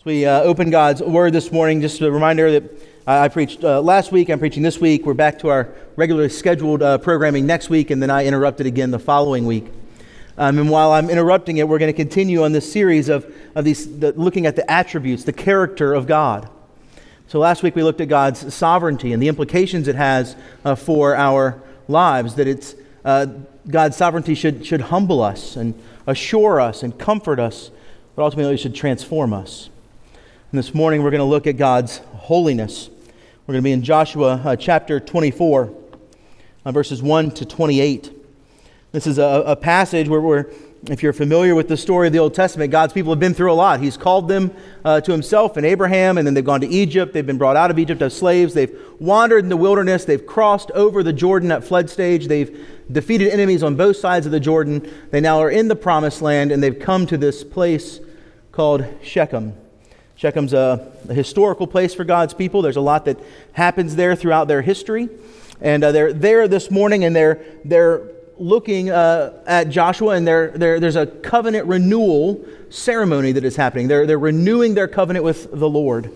As we uh, open God's Word this morning, just a reminder that I preached uh, last week, I'm preaching this week. We're back to our regularly scheduled uh, programming next week, and then I interrupted again the following week. Um, and while I'm interrupting it, we're going to continue on this series of, of these, the, looking at the attributes, the character of God. So last week we looked at God's sovereignty and the implications it has uh, for our lives, that it's, uh, God's sovereignty should, should humble us and assure us and comfort us, but ultimately should transform us. And this morning we're going to look at God's holiness. We're going to be in Joshua uh, chapter 24, uh, verses 1 to 28. This is a, a passage where we're, if you're familiar with the story of the Old Testament, God's people have been through a lot. He's called them uh, to himself and Abraham, and then they've gone to Egypt. They've been brought out of Egypt as slaves. They've wandered in the wilderness. They've crossed over the Jordan at flood stage. They've defeated enemies on both sides of the Jordan. They now are in the promised land, and they've come to this place called Shechem. Shechem's a, a, historical place for God's people. There's a lot that happens there throughout their history. And uh, they're there this morning and they're, they're looking uh, at Joshua, and they're, they're, there's a covenant renewal ceremony that is happening. They're, they're renewing their covenant with the Lord.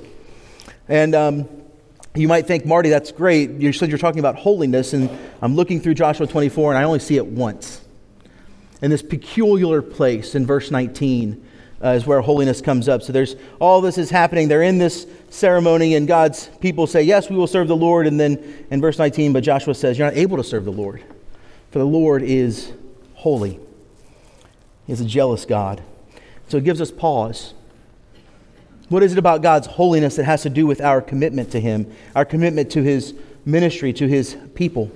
And um, you might think, Marty, that's great. You said you're talking about holiness, and I'm looking through Joshua 24, and I only see it once. In this peculiar place in verse 19 uh, is where holiness comes up. So there's all this is happening. They're in this ceremony, and God's people say, Yes, we will serve the Lord. And then in verse 19, but Joshua says, You're not able to serve the Lord, for the Lord is holy. He is a jealous God. So it gives us pause. What is it about God's holiness that has to do with our commitment to Him, our commitment to His ministry, to His people?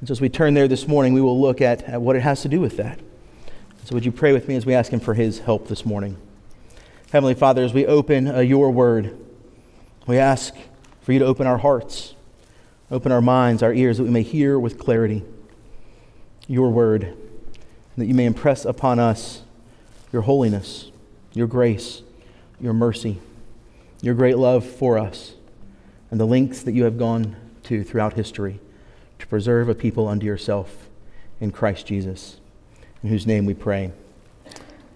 And so as we turn there this morning, we will look at, at what it has to do with that. So, would you pray with me as we ask Him for His help this morning? Heavenly Father, as we open uh, your word, we ask for you to open our hearts, open our minds, our ears, that we may hear with clarity your word, and that you may impress upon us your holiness, your grace, your mercy, your great love for us, and the lengths that you have gone to throughout history to preserve a people unto yourself in Christ Jesus in whose name we pray.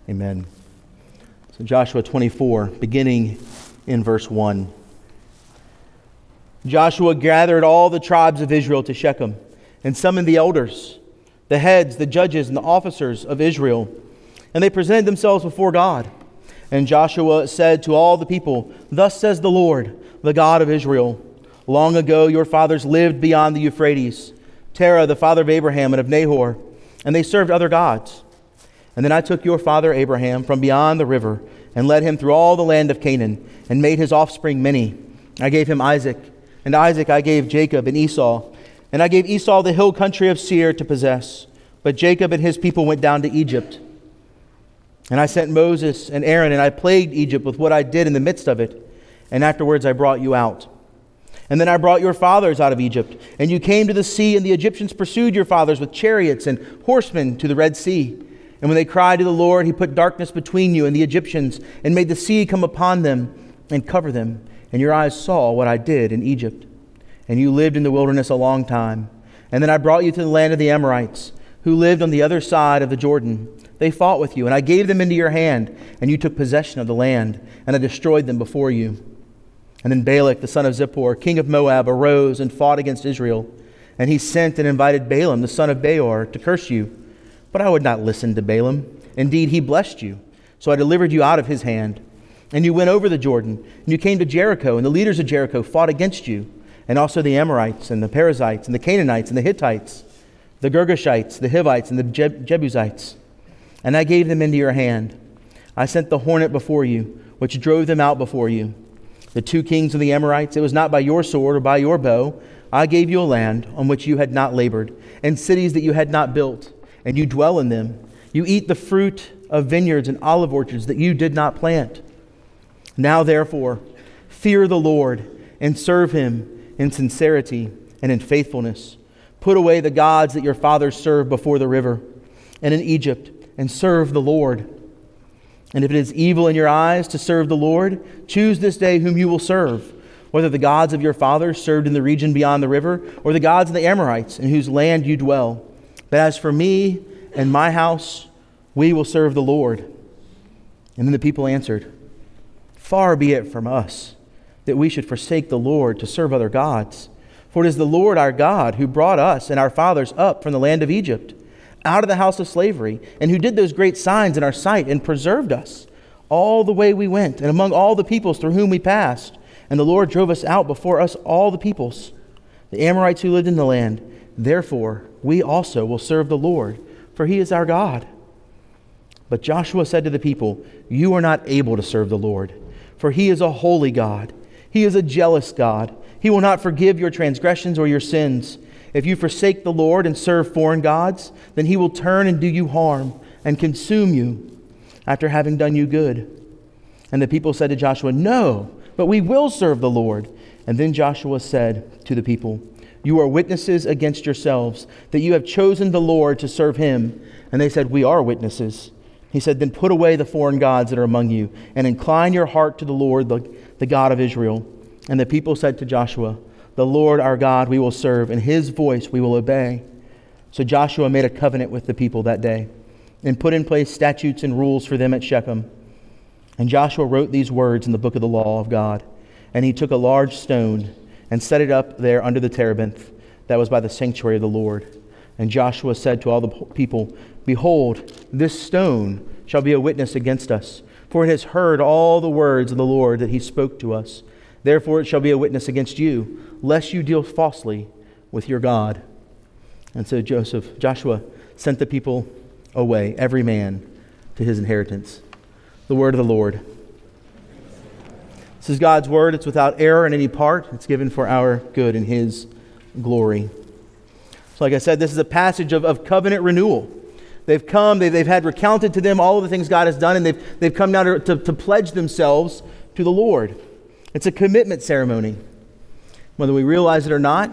Amen. So, Joshua 24, beginning in verse 1. Joshua gathered all the tribes of Israel to Shechem and summoned the elders, the heads, the judges, and the officers of Israel. And they presented themselves before God. And Joshua said to all the people, Thus says the Lord, the God of Israel Long ago your fathers lived beyond the Euphrates, Terah, the father of Abraham and of Nahor and they served other gods. And then I took your father Abraham from beyond the river and led him through all the land of Canaan and made his offspring many. I gave him Isaac, and Isaac I gave Jacob and Esau. And I gave Esau the hill country of Seir to possess. But Jacob and his people went down to Egypt. And I sent Moses and Aaron, and I plagued Egypt with what I did in the midst of it. And afterwards I brought you out. And then I brought your fathers out of Egypt, and you came to the sea, and the Egyptians pursued your fathers with chariots and horsemen to the Red Sea. And when they cried to the Lord, he put darkness between you and the Egyptians, and made the sea come upon them and cover them. And your eyes saw what I did in Egypt. And you lived in the wilderness a long time. And then I brought you to the land of the Amorites, who lived on the other side of the Jordan. They fought with you, and I gave them into your hand, and you took possession of the land, and I destroyed them before you. And then Balak, the son of Zippor, king of Moab, arose and fought against Israel. And he sent and invited Balaam, the son of Beor, to curse you. But I would not listen to Balaam. Indeed, he blessed you. So I delivered you out of his hand. And you went over the Jordan, and you came to Jericho, and the leaders of Jericho fought against you, and also the Amorites, and the Perizzites, and the Canaanites, and the Hittites, the Girgashites, the Hivites, and the Jebusites. And I gave them into your hand. I sent the hornet before you, which drove them out before you the two kings of the Amorites. It was not by your sword or by your bow. I gave you a land on which you had not labored, and cities that you had not built, and you dwell in them. You eat the fruit of vineyards and olive orchards that you did not plant. Now, therefore, fear the Lord and serve him in sincerity and in faithfulness. Put away the gods that your fathers served before the river and in Egypt, and serve the Lord. And if it is evil in your eyes to serve the Lord, choose this day whom you will serve, whether the gods of your fathers served in the region beyond the river, or the gods of the Amorites in whose land you dwell. But as for me and my house, we will serve the Lord. And then the people answered, Far be it from us that we should forsake the Lord to serve other gods. For it is the Lord our God who brought us and our fathers up from the land of Egypt, out of the house of slavery, and who did those great signs in our sight and preserved us all the way we went and among all the peoples through whom we passed. And the Lord drove us out before us all the peoples, the Amorites who lived in the land. Therefore, we also will serve the Lord, for he is our God. But Joshua said to the people, You are not able to serve the Lord for he is a holy God. He is a jealous God. He will not forgive your transgressions or your sins. If you forsake the Lord and serve foreign gods, then he will turn and do you harm and consume you after having done you good. And the people said to Joshua, No, but we will serve the Lord. And then Joshua said to the people, You are witnesses against yourselves that you have chosen the Lord to serve him. And they said, We are witnesses. He said, Then put away the foreign gods that are among you, and incline your heart to the Lord, the, the God of Israel. And the people said to Joshua, The Lord our God we will serve, and his voice we will obey. So Joshua made a covenant with the people that day, and put in place statutes and rules for them at Shechem. And Joshua wrote these words in the book of the law of God. And he took a large stone and set it up there under the terebinth that was by the sanctuary of the Lord. And Joshua said to all the people, Behold, this stone shall be a witness against us, for it has heard all the words of the Lord that he spoke to us. Therefore it shall be a witness against you, lest you deal falsely with your God. And so Joseph, Joshua sent the people away, every man to his inheritance. The word of the Lord. This is God's word. It's without error in any part. It's given for our good and his glory. So, like I said, this is a passage of, of covenant renewal. They've come, they, they've had recounted to them all of the things God has done, and they've, they've come now to, to, to pledge themselves to the Lord. It's a commitment ceremony. Whether we realize it or not,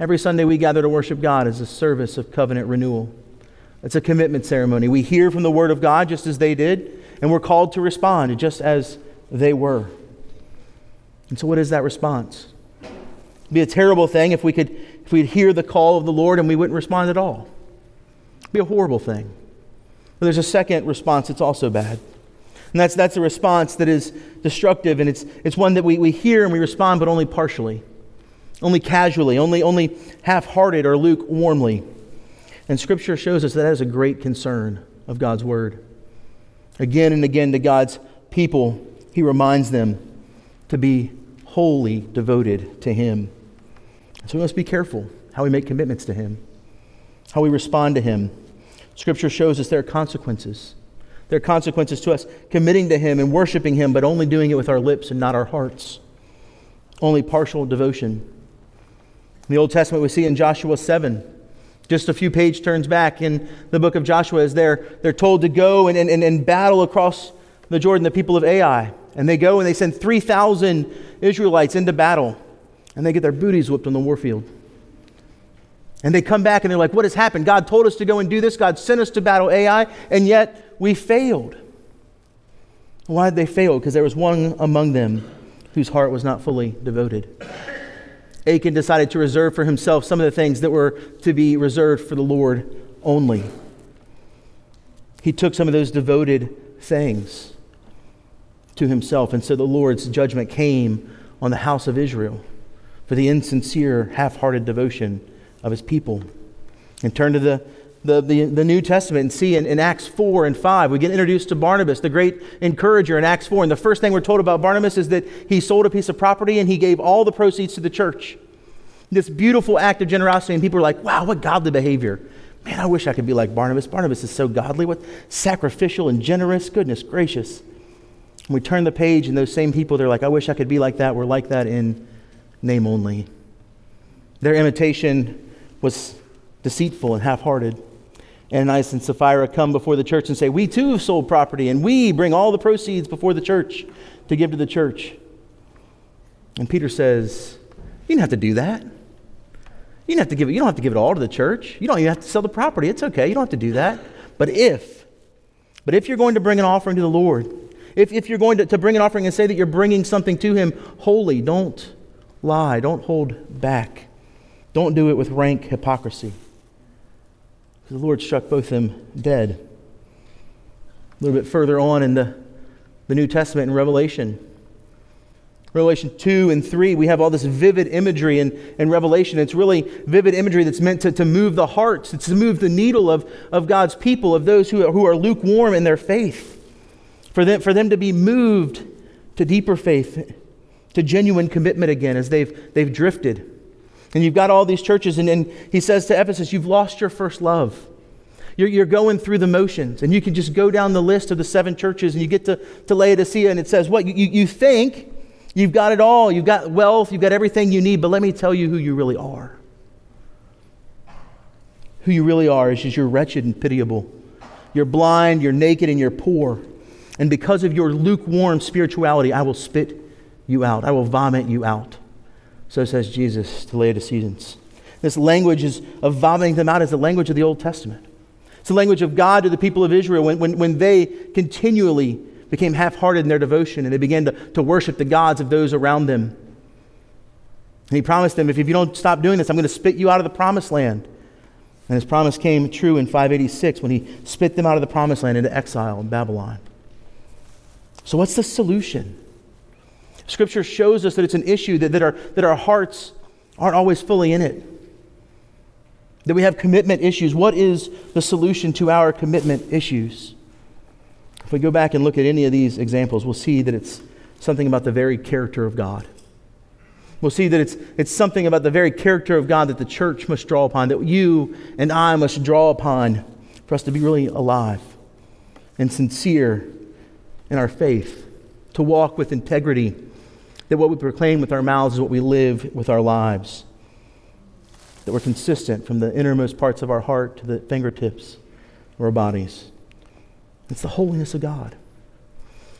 every Sunday we gather to worship God is a service of covenant renewal. It's a commitment ceremony. We hear from the Word of God just as they did, and we're called to respond just as they were. And so, what is that response? It'd be a terrible thing if we could if we'd hear the call of the Lord and we wouldn't respond at all It'd be a horrible thing. But there's a second response that's also bad. And that's, that's a response that is destructive, and it's, it's one that we, we hear and we respond, but only partially, only casually, only, only half hearted or lukewarmly. And Scripture shows us that, that is a great concern of God's Word. Again and again to God's people, He reminds them to be wholly devoted to Him. So we must be careful how we make commitments to Him, how we respond to Him. Scripture shows us there are consequences. There are consequences to us committing to Him and worshiping Him, but only doing it with our lips and not our hearts. Only partial devotion. In the Old Testament, we see in Joshua 7, just a few page turns back in the book of Joshua, as they're, they're told to go and, and, and battle across the Jordan, the people of Ai. And they go and they send 3,000 Israelites into battle, and they get their booties whipped on the warfield. And they come back and they're like, What has happened? God told us to go and do this. God sent us to battle Ai, and yet we failed. Why did they fail? Because there was one among them whose heart was not fully devoted. Achan decided to reserve for himself some of the things that were to be reserved for the Lord only. He took some of those devoted things to himself, and so the Lord's judgment came on the house of Israel for the insincere, half hearted devotion of his people. And turn to the, the, the, the New Testament and see in, in, Acts 4 and 5, we get introduced to Barnabas, the great encourager in Acts 4. And the first thing we're told about Barnabas is that he sold a piece of property and he gave all the proceeds to the church. This beautiful act of generosity, and people are like, wow, what godly behavior. Man, I wish I could be like Barnabas. Barnabas is so godly, what sacrificial and generous. Goodness gracious. And we turn the page, and those same people, they're like, I wish I could be like that. We're like that in name only. Their imitation was deceitful and half hearted. Ananias and Sapphira come before the church and say, We too have sold property, and we bring all the proceeds before the church to give to the church. And Peter says, You don't have to do that. You don't have to give it, you don't have to give it all to the church. You don't even have to sell the property. It's okay. You don't have to do that. But if, but if you're going to bring an offering to the Lord, if, if you're going to, to bring an offering and say that you're bringing something to Him holy, don't lie. Don't hold back. Don't do it with rank hypocrisy. The Lord struck both them dead. A little bit further on in the, the New Testament in Revelation, Revelation 2 and 3, we have all this vivid imagery in, in Revelation. It's really vivid imagery that's meant to, to move the hearts, it's to move the needle of, of God's people, of those who are, who are lukewarm in their faith, for them, for them to be moved to deeper faith, to genuine commitment again as they've, they've drifted. And you've got all these churches, and, and he says to Ephesus, You've lost your first love. You're, you're going through the motions, and you can just go down the list of the seven churches, and you get to, to Laodicea, and it says, What? You, you think You've got it all. You've got wealth. You've got everything you need. But let me tell you who you really are. Who you really are is just you're wretched and pitiable. You're blind, you're naked, and you're poor. And because of your lukewarm spirituality, I will spit you out. I will vomit you out. So says Jesus to Laodiceans. This language is, of vomiting them out is the language of the Old Testament. It's the language of God to the people of Israel when, when, when they continually became half hearted in their devotion and they began to, to worship the gods of those around them. And he promised them, if, if you don't stop doing this, I'm going to spit you out of the promised land. And his promise came true in 586 when he spit them out of the promised land into exile in Babylon. So, what's the solution? Scripture shows us that it's an issue that, that, our, that our hearts aren't always fully in it, that we have commitment issues. What is the solution to our commitment issues? If we go back and look at any of these examples, we'll see that it's something about the very character of God. We'll see that it's, it's something about the very character of God that the church must draw upon, that you and I must draw upon for us to be really alive and sincere in our faith, to walk with integrity, that what we proclaim with our mouths is what we live with our lives, that we're consistent from the innermost parts of our heart to the fingertips of our bodies. It's the holiness of God.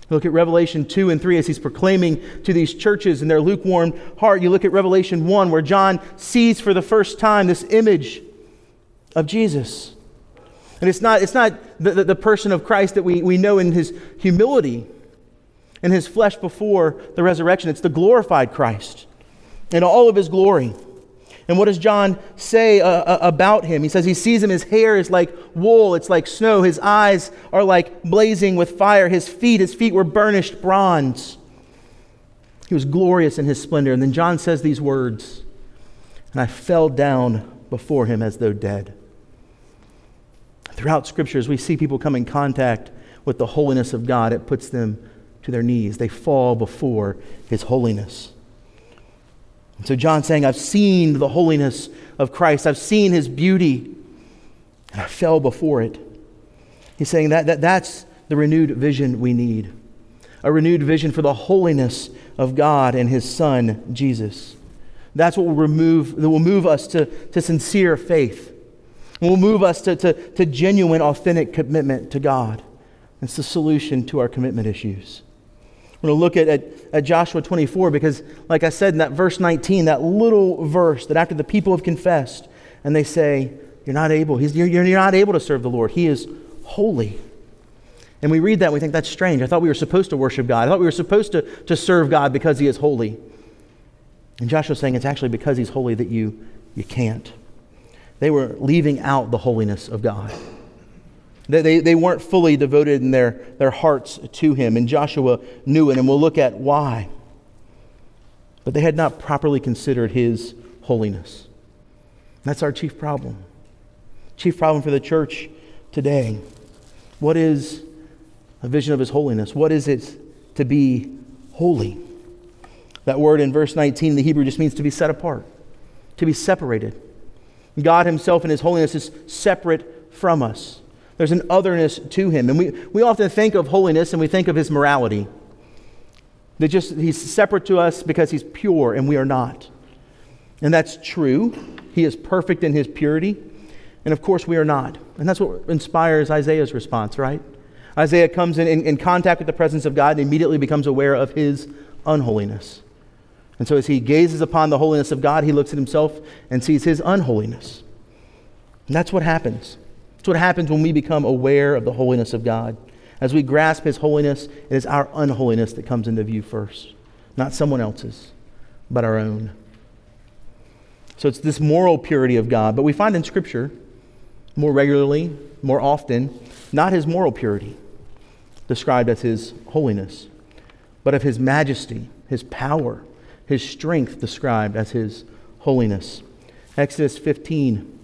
Look at Revelation 2 and 3 as he's proclaiming to these churches in their lukewarm heart. You look at Revelation 1 where John sees for the first time this image of Jesus. And it's not, it's not the, the, the person of Christ that we, we know in his humility and his flesh before the resurrection. It's the glorified Christ in all of his glory. And what does John say uh, uh, about him? He says he sees him, his hair is like wool, it's like snow. His eyes are like blazing with fire. His feet, his feet were burnished bronze. He was glorious in his splendor. And then John says these words And I fell down before him as though dead. Throughout scriptures, we see people come in contact with the holiness of God. It puts them to their knees, they fall before his holiness. And so John's saying, I've seen the holiness of Christ, I've seen his beauty, and I fell before it. He's saying that, that that's the renewed vision we need a renewed vision for the holiness of God and his Son, Jesus. That's what will remove, that will move us to, to sincere faith. It will move us to, to, to genuine, authentic commitment to God. It's the solution to our commitment issues. Going to look at, at, at, Joshua 24 because, like I said in that verse 19, that little verse that after the people have confessed and they say, You're not able, he's, you're, you're not able to serve the Lord. He is holy. And we read that and we think that's strange. I thought we were supposed to worship God. I thought we were supposed to, to serve God because he is holy. And Joshua's saying it's actually because he's holy that you, you can't. They were leaving out the holiness of God. They, they, weren't fully devoted in their, their hearts to him, and Joshua knew it, and we'll look at why. But they had not properly considered his holiness. That's our chief problem. Chief problem for the church today. What is a vision of his holiness? What is it to be holy? That word in verse 19 in the Hebrew just means to be set apart, to be separated. God himself in his holiness is separate from us. There's an otherness to him. And we, we often think of holiness and we think of his morality. That just he's separate to us because he's pure and we are not. And that's true. He is perfect in his purity. And of course, we are not. And that's what inspires Isaiah's response, right? Isaiah comes in, in, in contact with the presence of God and immediately becomes aware of his unholiness. And so, as he gazes upon the holiness of God, he looks at himself and sees his unholiness. And that's what happens. That's what happens when we become aware of the holiness of God. As we grasp His holiness, it is our unholiness that comes into view first, not someone else's, but our own. So it's this moral purity of God. But we find in Scripture more regularly, more often, not His moral purity described as His holiness. but of his majesty, his power, his strength described as his holiness. Exodus 15,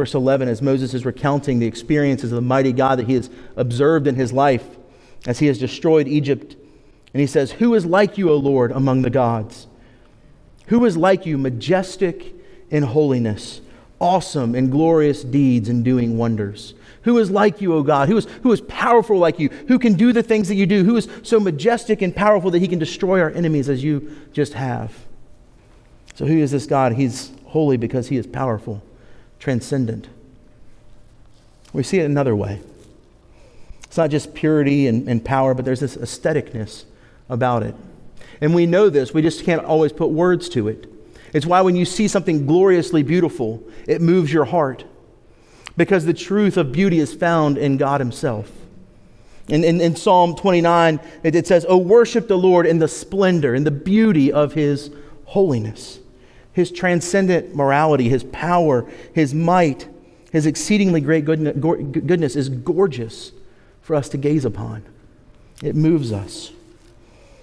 verse 11, as Moses is recounting the experiences of the mighty God that he has observed in his life as he has destroyed Egypt. And he says, Who is like you, O Lord, among the gods? Who is like you, majestic in holiness, awesome in glorious deeds and doing wonders? Who is like you, O God? Who is, who is powerful like you? Who can do the things that you do? Who is so majestic and powerful that he can destroy our enemies as you just have? So, who is this God? He's holy because he is powerful, transcendent. We see it another way. It's not just purity and, and power, but there's this aestheticness about it. And we know this, we just can't always put words to it. It's why when you see something gloriously beautiful, it moves your heart because the truth of beauty is found in God Himself. In, in, in Psalm 29, it, it says, Oh, worship the Lord in the splendor and the beauty of His holiness, His transcendent morality, His power, His might, His exceedingly great goodness is gorgeous for us to gaze upon. It moves us.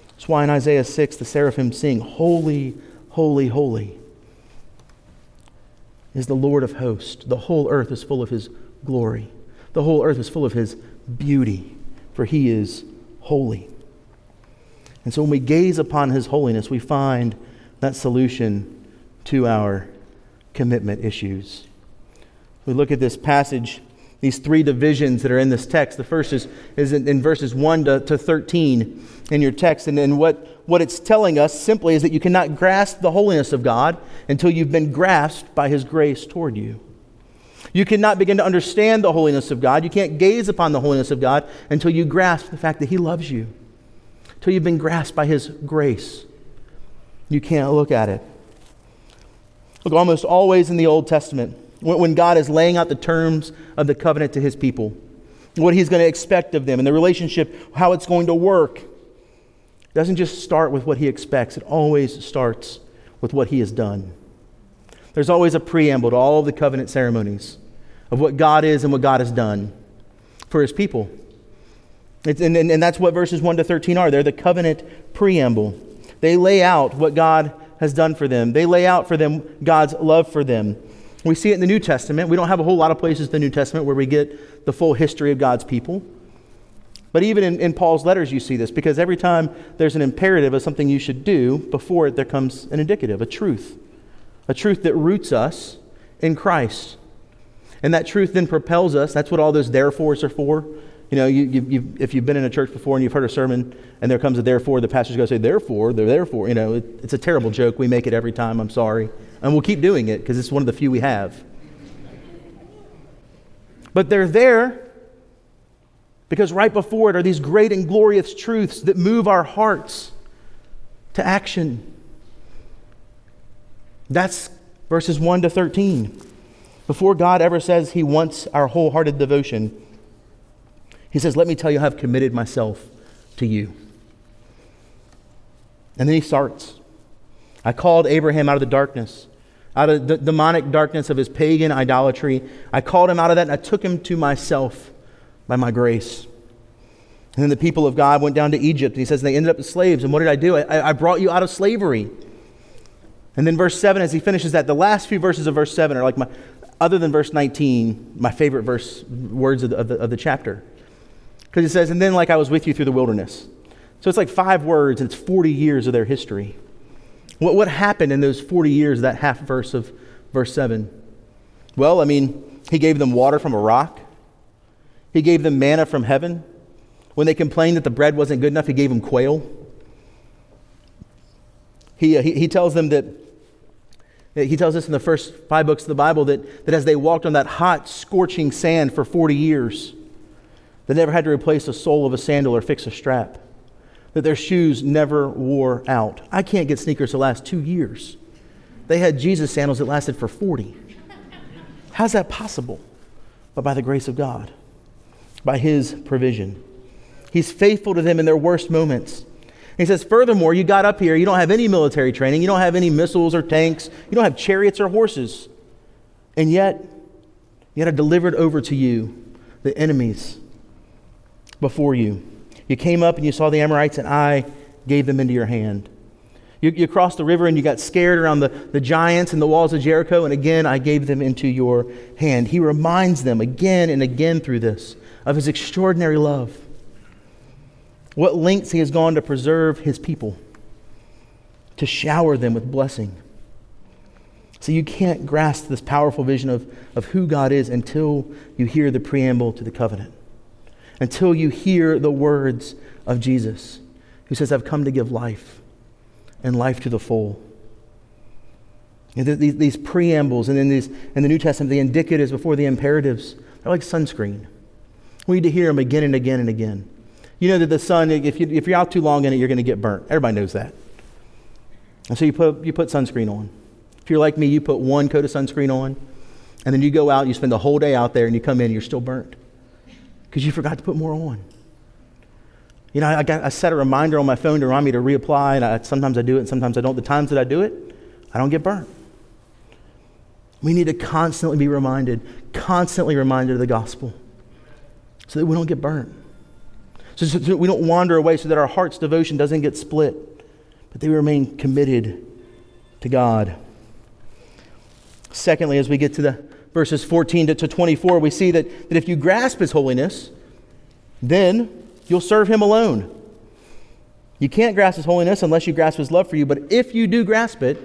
That's why in Isaiah 6, the seraphim sing, Holy, holy, holy is the Lord of hosts. The whole earth is full of his glory. The whole earth is full of his beauty, for he is holy. And so when we gaze upon his holiness, we find that solution to our commitment issues. We look at this passage, these three divisions that are in this text. The first is, is in, in verses 1 to, to 13 in your text. And, and what, what it's telling us simply is that you cannot grasp the holiness of God until you've been grasped by His grace toward you. You cannot begin to understand the holiness of God. You can't gaze upon the holiness of God until you grasp the fact that He loves you, until you've been grasped by His grace. You can't look at it. Look, almost always in the Old Testament, when God is laying out the terms of the covenant to His people, what He's going to expect of them, and the relationship, how it's going to work, doesn't just start with what he expects, it always starts with what he has done. There's always a preamble to all of the covenant ceremonies of what God is and what God has done for his people. And, and, and that's what verses 1 to 13 are. They're the covenant preamble. They lay out what God has done for them, they lay out for them God's love for them. We see it in the New Testament. We don't have a whole lot of places in the New Testament where we get the full history of God's people. But even in, in, Paul's letters, you see this because every time there's an imperative of something you should do, before it there comes an indicative, a truth, a truth that roots us in Christ. And that truth then propels us. That's what all those therefores are for. You know, you, you, if you've been in a church before and you've heard a sermon and there comes a therefore, the pastor's going to say, therefore, they're therefore. You know, it, it's a terrible joke. We make it every time. I'm sorry. And we'll keep doing it because it's one of the few we have. But they're there because right before it are these great and glorious truths that move our hearts to action. That's verses 1 to 13. Before God ever says he wants our wholehearted devotion, he says, Let me tell you, I've committed myself to you. And then he starts. I called Abraham out of the darkness, out of the demonic darkness of his pagan idolatry. I called him out of that and I took him to myself by my grace. And then the people of God went down to Egypt, and he says they ended up as slaves. And what did I do? I, I brought you out of slavery. And then verse 7, as he finishes that, the last few verses of verse 7 are like my, other than verse 19, my favorite verse, words of the, of the, of the chapter. Because it says, and then like I was with you through the wilderness. So it's like five words, and it's 40 years of their history. What, what happened in those 40 years, that half verse of verse 7? Well, I mean, he gave them water from a rock. He gave them manna from heaven. When they complained that the bread wasn't good enough, he gave them quail. He, uh, he, he tells them that, he tells us in the first five books of the Bible that, that as they walked on that hot, scorching sand for 40 years, they never had to replace the sole of a sandal or fix a strap, that their shoes never wore out. I can't get sneakers to last two years. They had Jesus sandals that lasted for 40. How's that possible? But by the grace of God by his provision. He's faithful to them in their worst moments. He says, Furthermore, you got up here, you don't have any military training, you don't have any missiles or tanks, you don't have chariots or horses. And yet, yet I delivered over to you the enemies before you. You came up and you saw the Amorites, and I gave them into your hand. You, you crossed the river and you got scared around the, the giants and the walls of Jericho, and again I gave them into your hand. He reminds them again and again through this of his extraordinary love. What lengths he has gone to preserve his people, to shower them with blessing. So you can't grasp this powerful vision of, of who God is until you hear the preamble to the covenant, until you hear the words of Jesus, who says, I've come to give life and life to the full. These, these, preambles and then these, in the New Testament, the indicatives before the imperatives, they're like sunscreen. We need to hear them again and again and again. You know that the sun, if, you, if you're out too long in it, you're going to get burnt. Everybody knows that. And so you put, you put sunscreen on. If you're like me, you put one coat of sunscreen on, and then you go out, you spend the whole day out there, and you come in, you're still burnt because you forgot to put more on. You know, I, got, I set a reminder on my phone to remind me to reapply, and I, sometimes I do it, and sometimes I don't. The times that I do it, I don't get burnt. We need to constantly be reminded, constantly reminded of the gospel so that we don't get burnt. So, so, so we don't wander away, so that our heart's devotion doesn't get split, but they remain committed to God. Secondly, as we get to the verses 14 to, to 24, we see that, that if you grasp his holiness, then You'll serve him alone. You can't grasp his holiness unless you grasp his love for you, but if you do grasp it,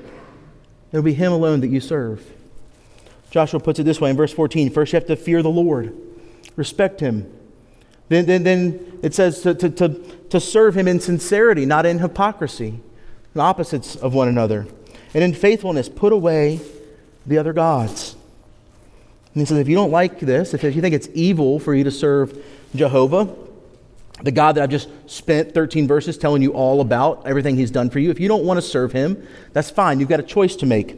it'll be him alone that you serve. Joshua puts it this way in verse 14 First, you have to fear the Lord, respect him. Then, then, then it says to, to, to, to serve him in sincerity, not in hypocrisy, the opposites of one another. And in faithfulness, put away the other gods. And he says, if you don't like this, if you think it's evil for you to serve Jehovah, the God that I've just spent 13 verses telling you all about, everything He's done for you, if you don't want to serve Him, that's fine. You've got a choice to make.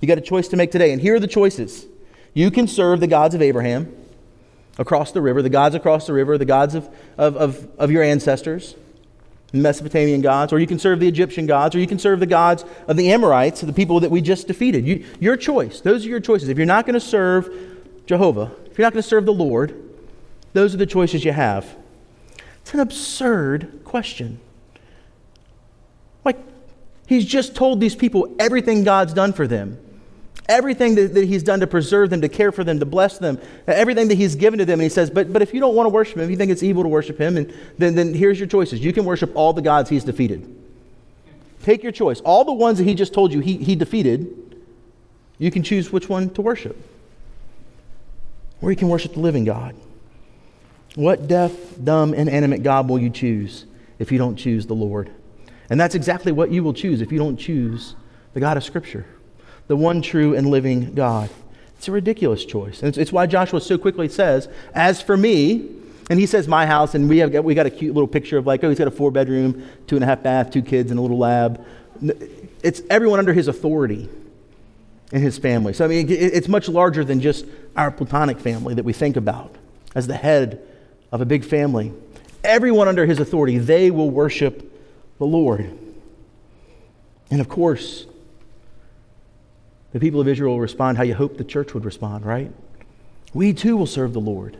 You've got a choice to make today. And here are the choices you can serve the gods of Abraham across the river, the gods across the river, the gods of, of, of, of your ancestors, Mesopotamian gods, or you can serve the Egyptian gods, or you can serve the gods of the Amorites, the people that we just defeated. You, your choice. Those are your choices. If you're not going to serve Jehovah, if you're not going to serve the Lord, those are the choices you have. It's an absurd question. Like, he's just told these people everything God's done for them, everything that, that, he's done to preserve them, to care for them, to bless them, everything that he's given to them. And he says, but, but if you don't want to worship him, if you think it's evil to worship him, and then, then here's your choices. You can worship all the gods he's defeated. Take your choice. All the ones that he just told you he, he defeated, you can choose which one to worship. Or you can worship the living God. What deaf, dumb, inanimate God will you choose if you don't choose the Lord? And that's exactly what you will choose if you don't choose the God of Scripture, the one true and living God. It's a ridiculous choice. And it's, it's why Joshua so quickly says, As for me, and he says, My house, and we, have, got, we got a cute little picture of like, oh, he's got a four bedroom, two and a half bath, two kids, and a little lab. It's everyone under his authority in his family. So, I mean, it's much larger than just our platonic family that we think about as the head of a big family. Everyone under his authority, they will worship the Lord. And of course, the people of Israel will respond how you hope the church would respond, right? We too will serve the Lord.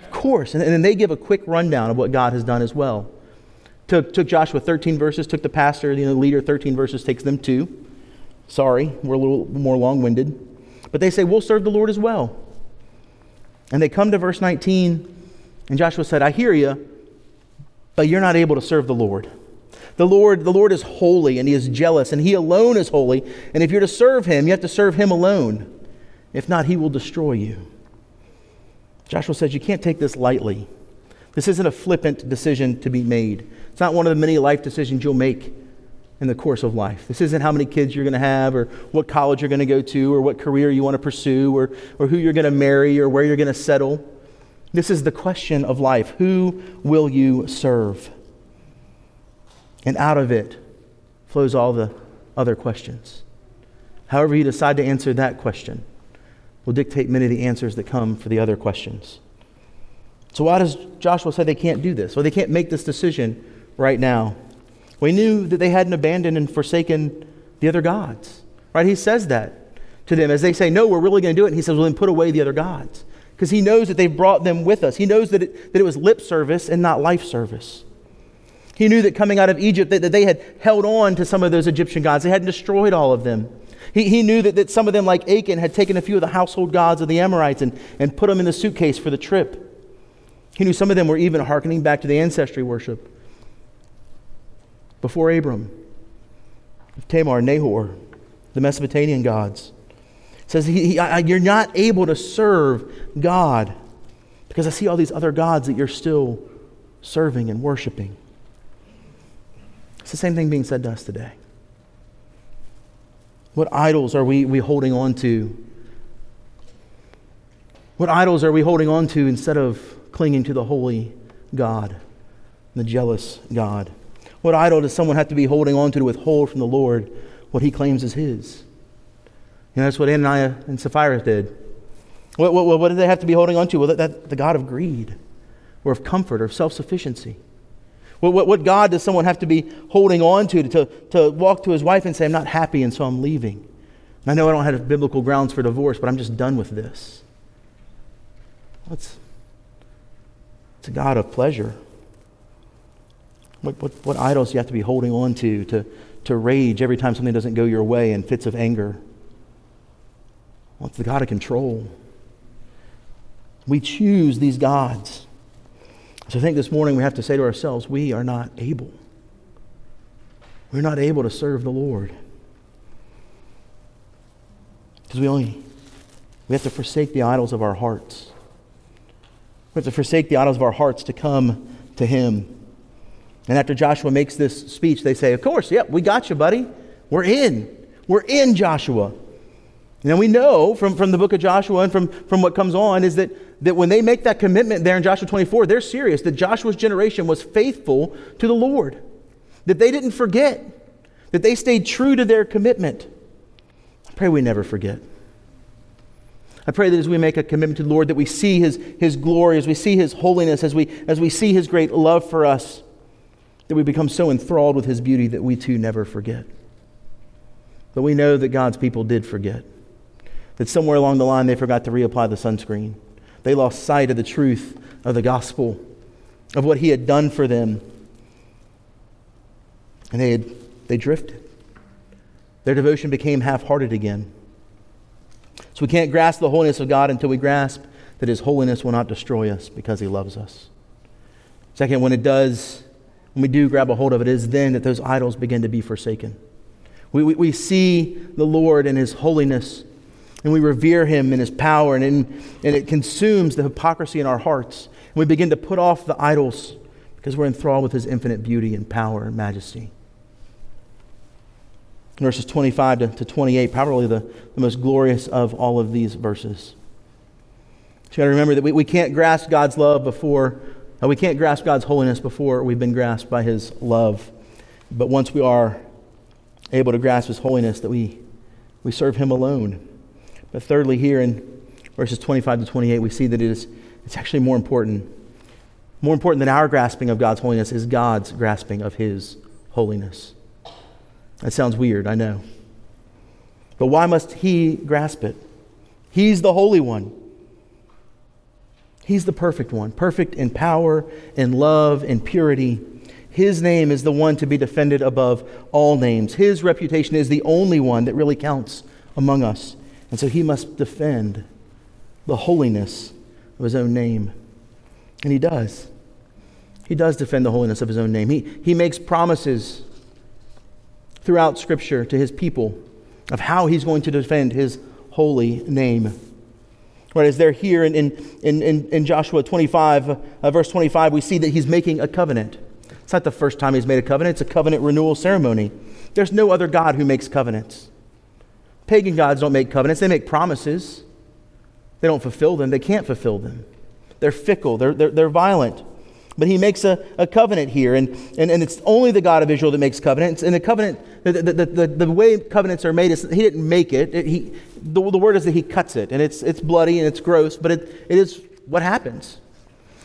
Of course. And, then they give a quick rundown of what God has done as well. Took, took Joshua 13 verses, took the pastor, you know, the leader 13 verses, takes them two. Sorry, we're a little more long winded. But they say, We'll serve the Lord as well. And they come to verse 19 and Joshua said, I hear you, but you're not able to serve the Lord. The Lord, the Lord is holy and he is jealous, and he alone is holy. And if you're to serve him, you have to serve him alone. If not, he will destroy you. Joshua says, You can't take this lightly. This isn't a flippant decision to be made. It's not one of the many life decisions you'll make in the course of life. This isn't how many kids you're going to have, or what college you're going to go to, or what career you want to pursue, or, or who you're going to marry, or where you're going to settle. This is the question of life. Who will you serve? And out of it flows all the other questions. However, you decide to answer that question will dictate many of the answers that come for the other questions. So, why does Joshua say they can't do this? Well, they can't make this decision right now. We knew that they hadn't abandoned and forsaken the other gods, right? He says that to them as they say, No, we're really going to do it. And he says, Well, then put away the other gods because he knows that they've brought them with us. He knows that it, that it was lip service and not life service. He knew that coming out of Egypt, that, that they had held on to some of those Egyptian gods. They hadn't destroyed all of them. He, he knew that, that some of them, like Achan, had taken a few of the household gods of the Amorites and, and put them in the suitcase for the trip. He knew some of them were even hearkening back to the ancestry worship before Abram, Tamar, Nahor, the Mesopotamian gods. It says, he, he, I, You're not able to serve God because I see all these other gods that you're still serving and worshiping. It's the same thing being said to us today. What idols are we, we holding on to? What idols are we holding on to instead of clinging to the holy God, the jealous God? What idol does someone have to be holding on to to withhold from the Lord what he claims is his? You know, that's what Ananias and Sapphira did. What, what, what did they have to be holding on to? Well, that, that, the God of greed, or of comfort, or of self sufficiency. What, what, what, God does someone have to be holding on to, to to walk to his wife and say, I'm not happy, and so I'm leaving? And I know I don't have biblical grounds for divorce, but I'm just done with this. What's it's a God of pleasure. What, what, what idols do you have to be holding on to, to to rage every time something doesn't go your way in fits of anger? Well, it's the God of control. We choose these gods. So I think this morning we have to say to ourselves, we are not able. We're not able to serve the Lord. Because we only we have to forsake the idols of our hearts. We have to forsake the idols of our hearts to come to Him. And after Joshua makes this speech, they say, Of course, yep, we got you, buddy. We're in. We're in, Joshua. And we know from, from the book of Joshua and from, from what comes on is that, that when they make that commitment there in Joshua 24, they're serious. That Joshua's generation was faithful to the Lord, that they didn't forget, that they stayed true to their commitment. I pray we never forget. I pray that as we make a commitment to the Lord, that we see his, his glory, as we see his holiness, as we, as we see his great love for us, that we become so enthralled with his beauty that we too never forget. But we know that God's people did forget that somewhere along the line they forgot to reapply the sunscreen. They lost sight of the truth of the gospel, of what he had done for them. And they, had, they drifted. Their devotion became half hearted again. So we can't grasp the holiness of God until we grasp that his holiness will not destroy us because he loves us. Second, when it does, when we do grab a hold of it, it is then that those idols begin to be forsaken. We, we, we see the Lord and his holiness and we revere him in his power, and, in, and it consumes the hypocrisy in our hearts. And we begin to put off the idols because we're enthralled with his infinite beauty and power and majesty. Verses 25 to, to 28, probably the, the most glorious of all of these verses. So you got to remember that we, we can't grasp God's love before, we can't grasp God's holiness before we've been grasped by his love. But once we are able to grasp his holiness, that we, we serve him alone. But thirdly, here in verses 25 to 28, we see that it is, it's actually more important. More important than our grasping of God's holiness is God's grasping of his holiness. That sounds weird, I know. But why must he grasp it? He's the Holy One. He's the perfect one, perfect in power, in love, in purity. His name is the one to be defended above all names. His reputation is the only one that really counts among us. And so he must defend the holiness of his own name. And he does. He does defend the holiness of his own name. He, he makes promises throughout Scripture to his people of how he's going to defend his holy name. Right, as they're here in, in, in, in Joshua 25, uh, verse 25, we see that he's making a covenant. It's not the first time he's made a covenant, it's a covenant renewal ceremony. There's no other God who makes covenants. Pagan gods don't make covenants, they make promises. They don't fulfill them, they can't fulfill them. They're fickle, they're, they're, they're violent. But he makes a, a covenant here, and, and, and it's only the God of Israel that makes covenants. And the covenant, the, the, the, the way covenants are made is he didn't make it. it he, the, the word is that he cuts it, and it's, it's bloody and it's gross, but it, it is what happens.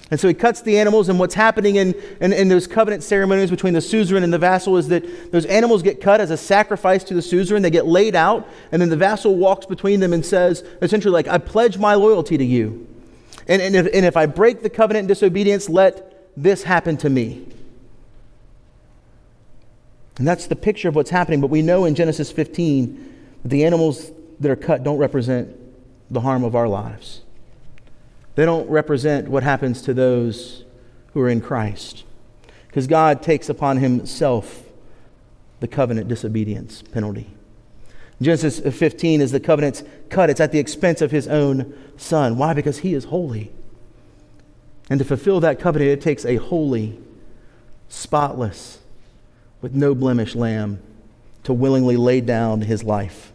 And so he cuts the animals, and what's happening in, in, in, those covenant ceremonies between the suzerain and the vassal is that those animals get cut as a sacrifice to the suzerain. They get laid out, and then the vassal walks between them and says, essentially, like, I pledge my loyalty to you. And, and, if, and if I break the covenant in disobedience, let this happen to me. And that's the picture of what's happening. But we know in Genesis 15 that the animals that are cut don't represent the harm of our lives. They don't represent what happens to those who are in Christ. Because God takes upon himself the covenant disobedience penalty. Genesis 15 is the covenant's cut. It's at the expense of his own son. Why? Because he is holy. And to fulfill that covenant, it takes a holy, spotless, with no blemish lamb to willingly lay down his life.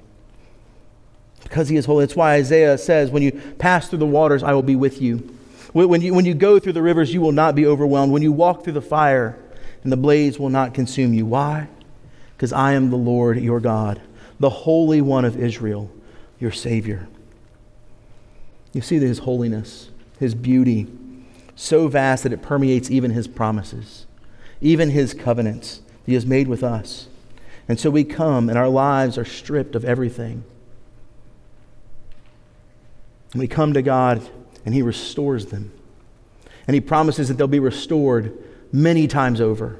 Because he is holy. That's why Isaiah says, When you pass through the waters, I will be with you. When you, when you go through the rivers, you will not be overwhelmed. When you walk through the fire, and the blaze will not consume you. Why? Because I am the Lord your God, the Holy One of Israel, your Savior. You see his holiness, his beauty, so vast that it permeates even his promises, even his covenants he has made with us. And so we come, and our lives are stripped of everything. And we come to God, and He restores them. And He promises that they'll be restored many times over.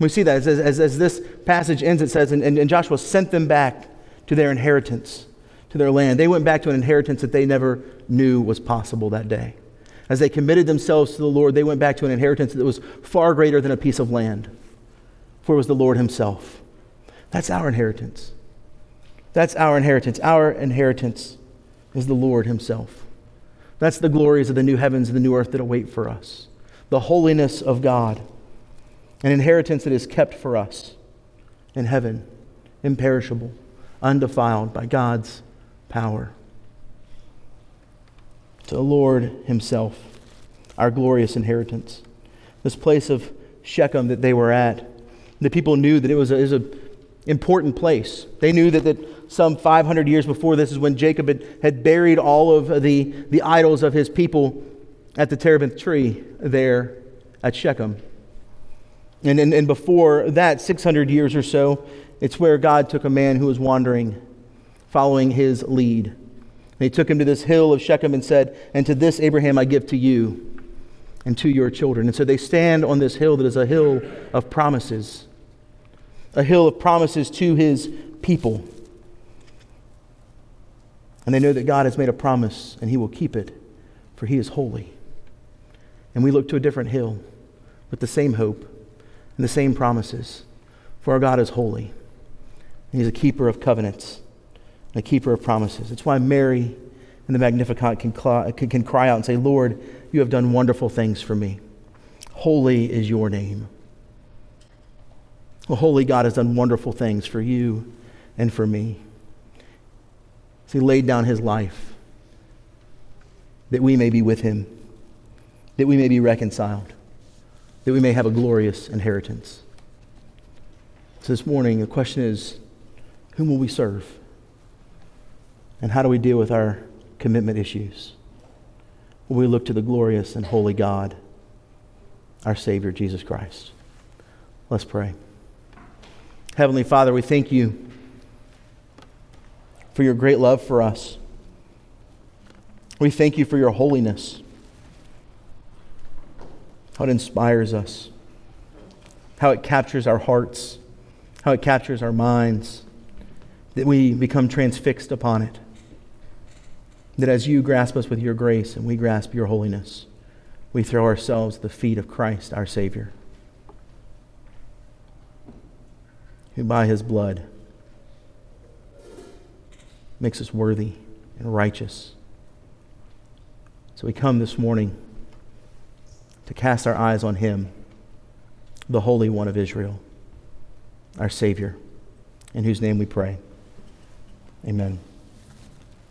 We see that as, as, as this passage ends, it says, and, and Joshua sent them back to their inheritance, to their land. They went back to an inheritance that they never knew was possible that day. As they committed themselves to the Lord, they went back to an inheritance that was far greater than a piece of land for it was the Lord Himself. That's our inheritance. That's our inheritance. Our inheritance is the Lord Himself. That's the glories of the new heavens and the new earth that await for us. The holiness of God, an inheritance that is kept for us in heaven, imperishable, undefiled by God's power. To the Lord Himself, our glorious inheritance. This place of Shechem that they were at the people knew that it was an important place. They knew that, that some 500 years before this is when Jacob had, had buried all of the, the idols of his people at the terebinth tree there at Shechem. And, and, and before that, 600 years or so, it's where God took a man who was wandering, following his lead. And he took him to this hill of Shechem and said, And to this Abraham I give to you and to your children. And so they stand on this hill that is a hill of promises a hill of promises to his people. And they know that God has made a promise and he will keep it, for he is holy. And we look to a different hill with the same hope and the same promises, for our God is holy. And he's a keeper of covenants and a keeper of promises. It's why Mary and the Magnificat can, can, can cry out and say, Lord, you have done wonderful things for me. Holy is your name. Well, holy God has done wonderful things for you and for me. He laid down his life that we may be with him, that we may be reconciled, that we may have a glorious inheritance. So this morning, the question is whom will we serve? And how do we deal with our commitment issues? Will we look to the glorious and holy God, our Savior, Jesus Christ? Let's pray. Heavenly Father, we thank you for your great love for us. We thank you for your holiness, how it inspires us, how it captures our hearts, how it captures our minds, that we become transfixed upon it. That as you grasp us with your grace and we grasp your holiness, we throw ourselves at the feet of Christ, our Savior. Who by his blood makes us worthy and righteous. So we come this morning to cast our eyes on him, the Holy One of Israel, our Savior, in whose name we pray. Amen.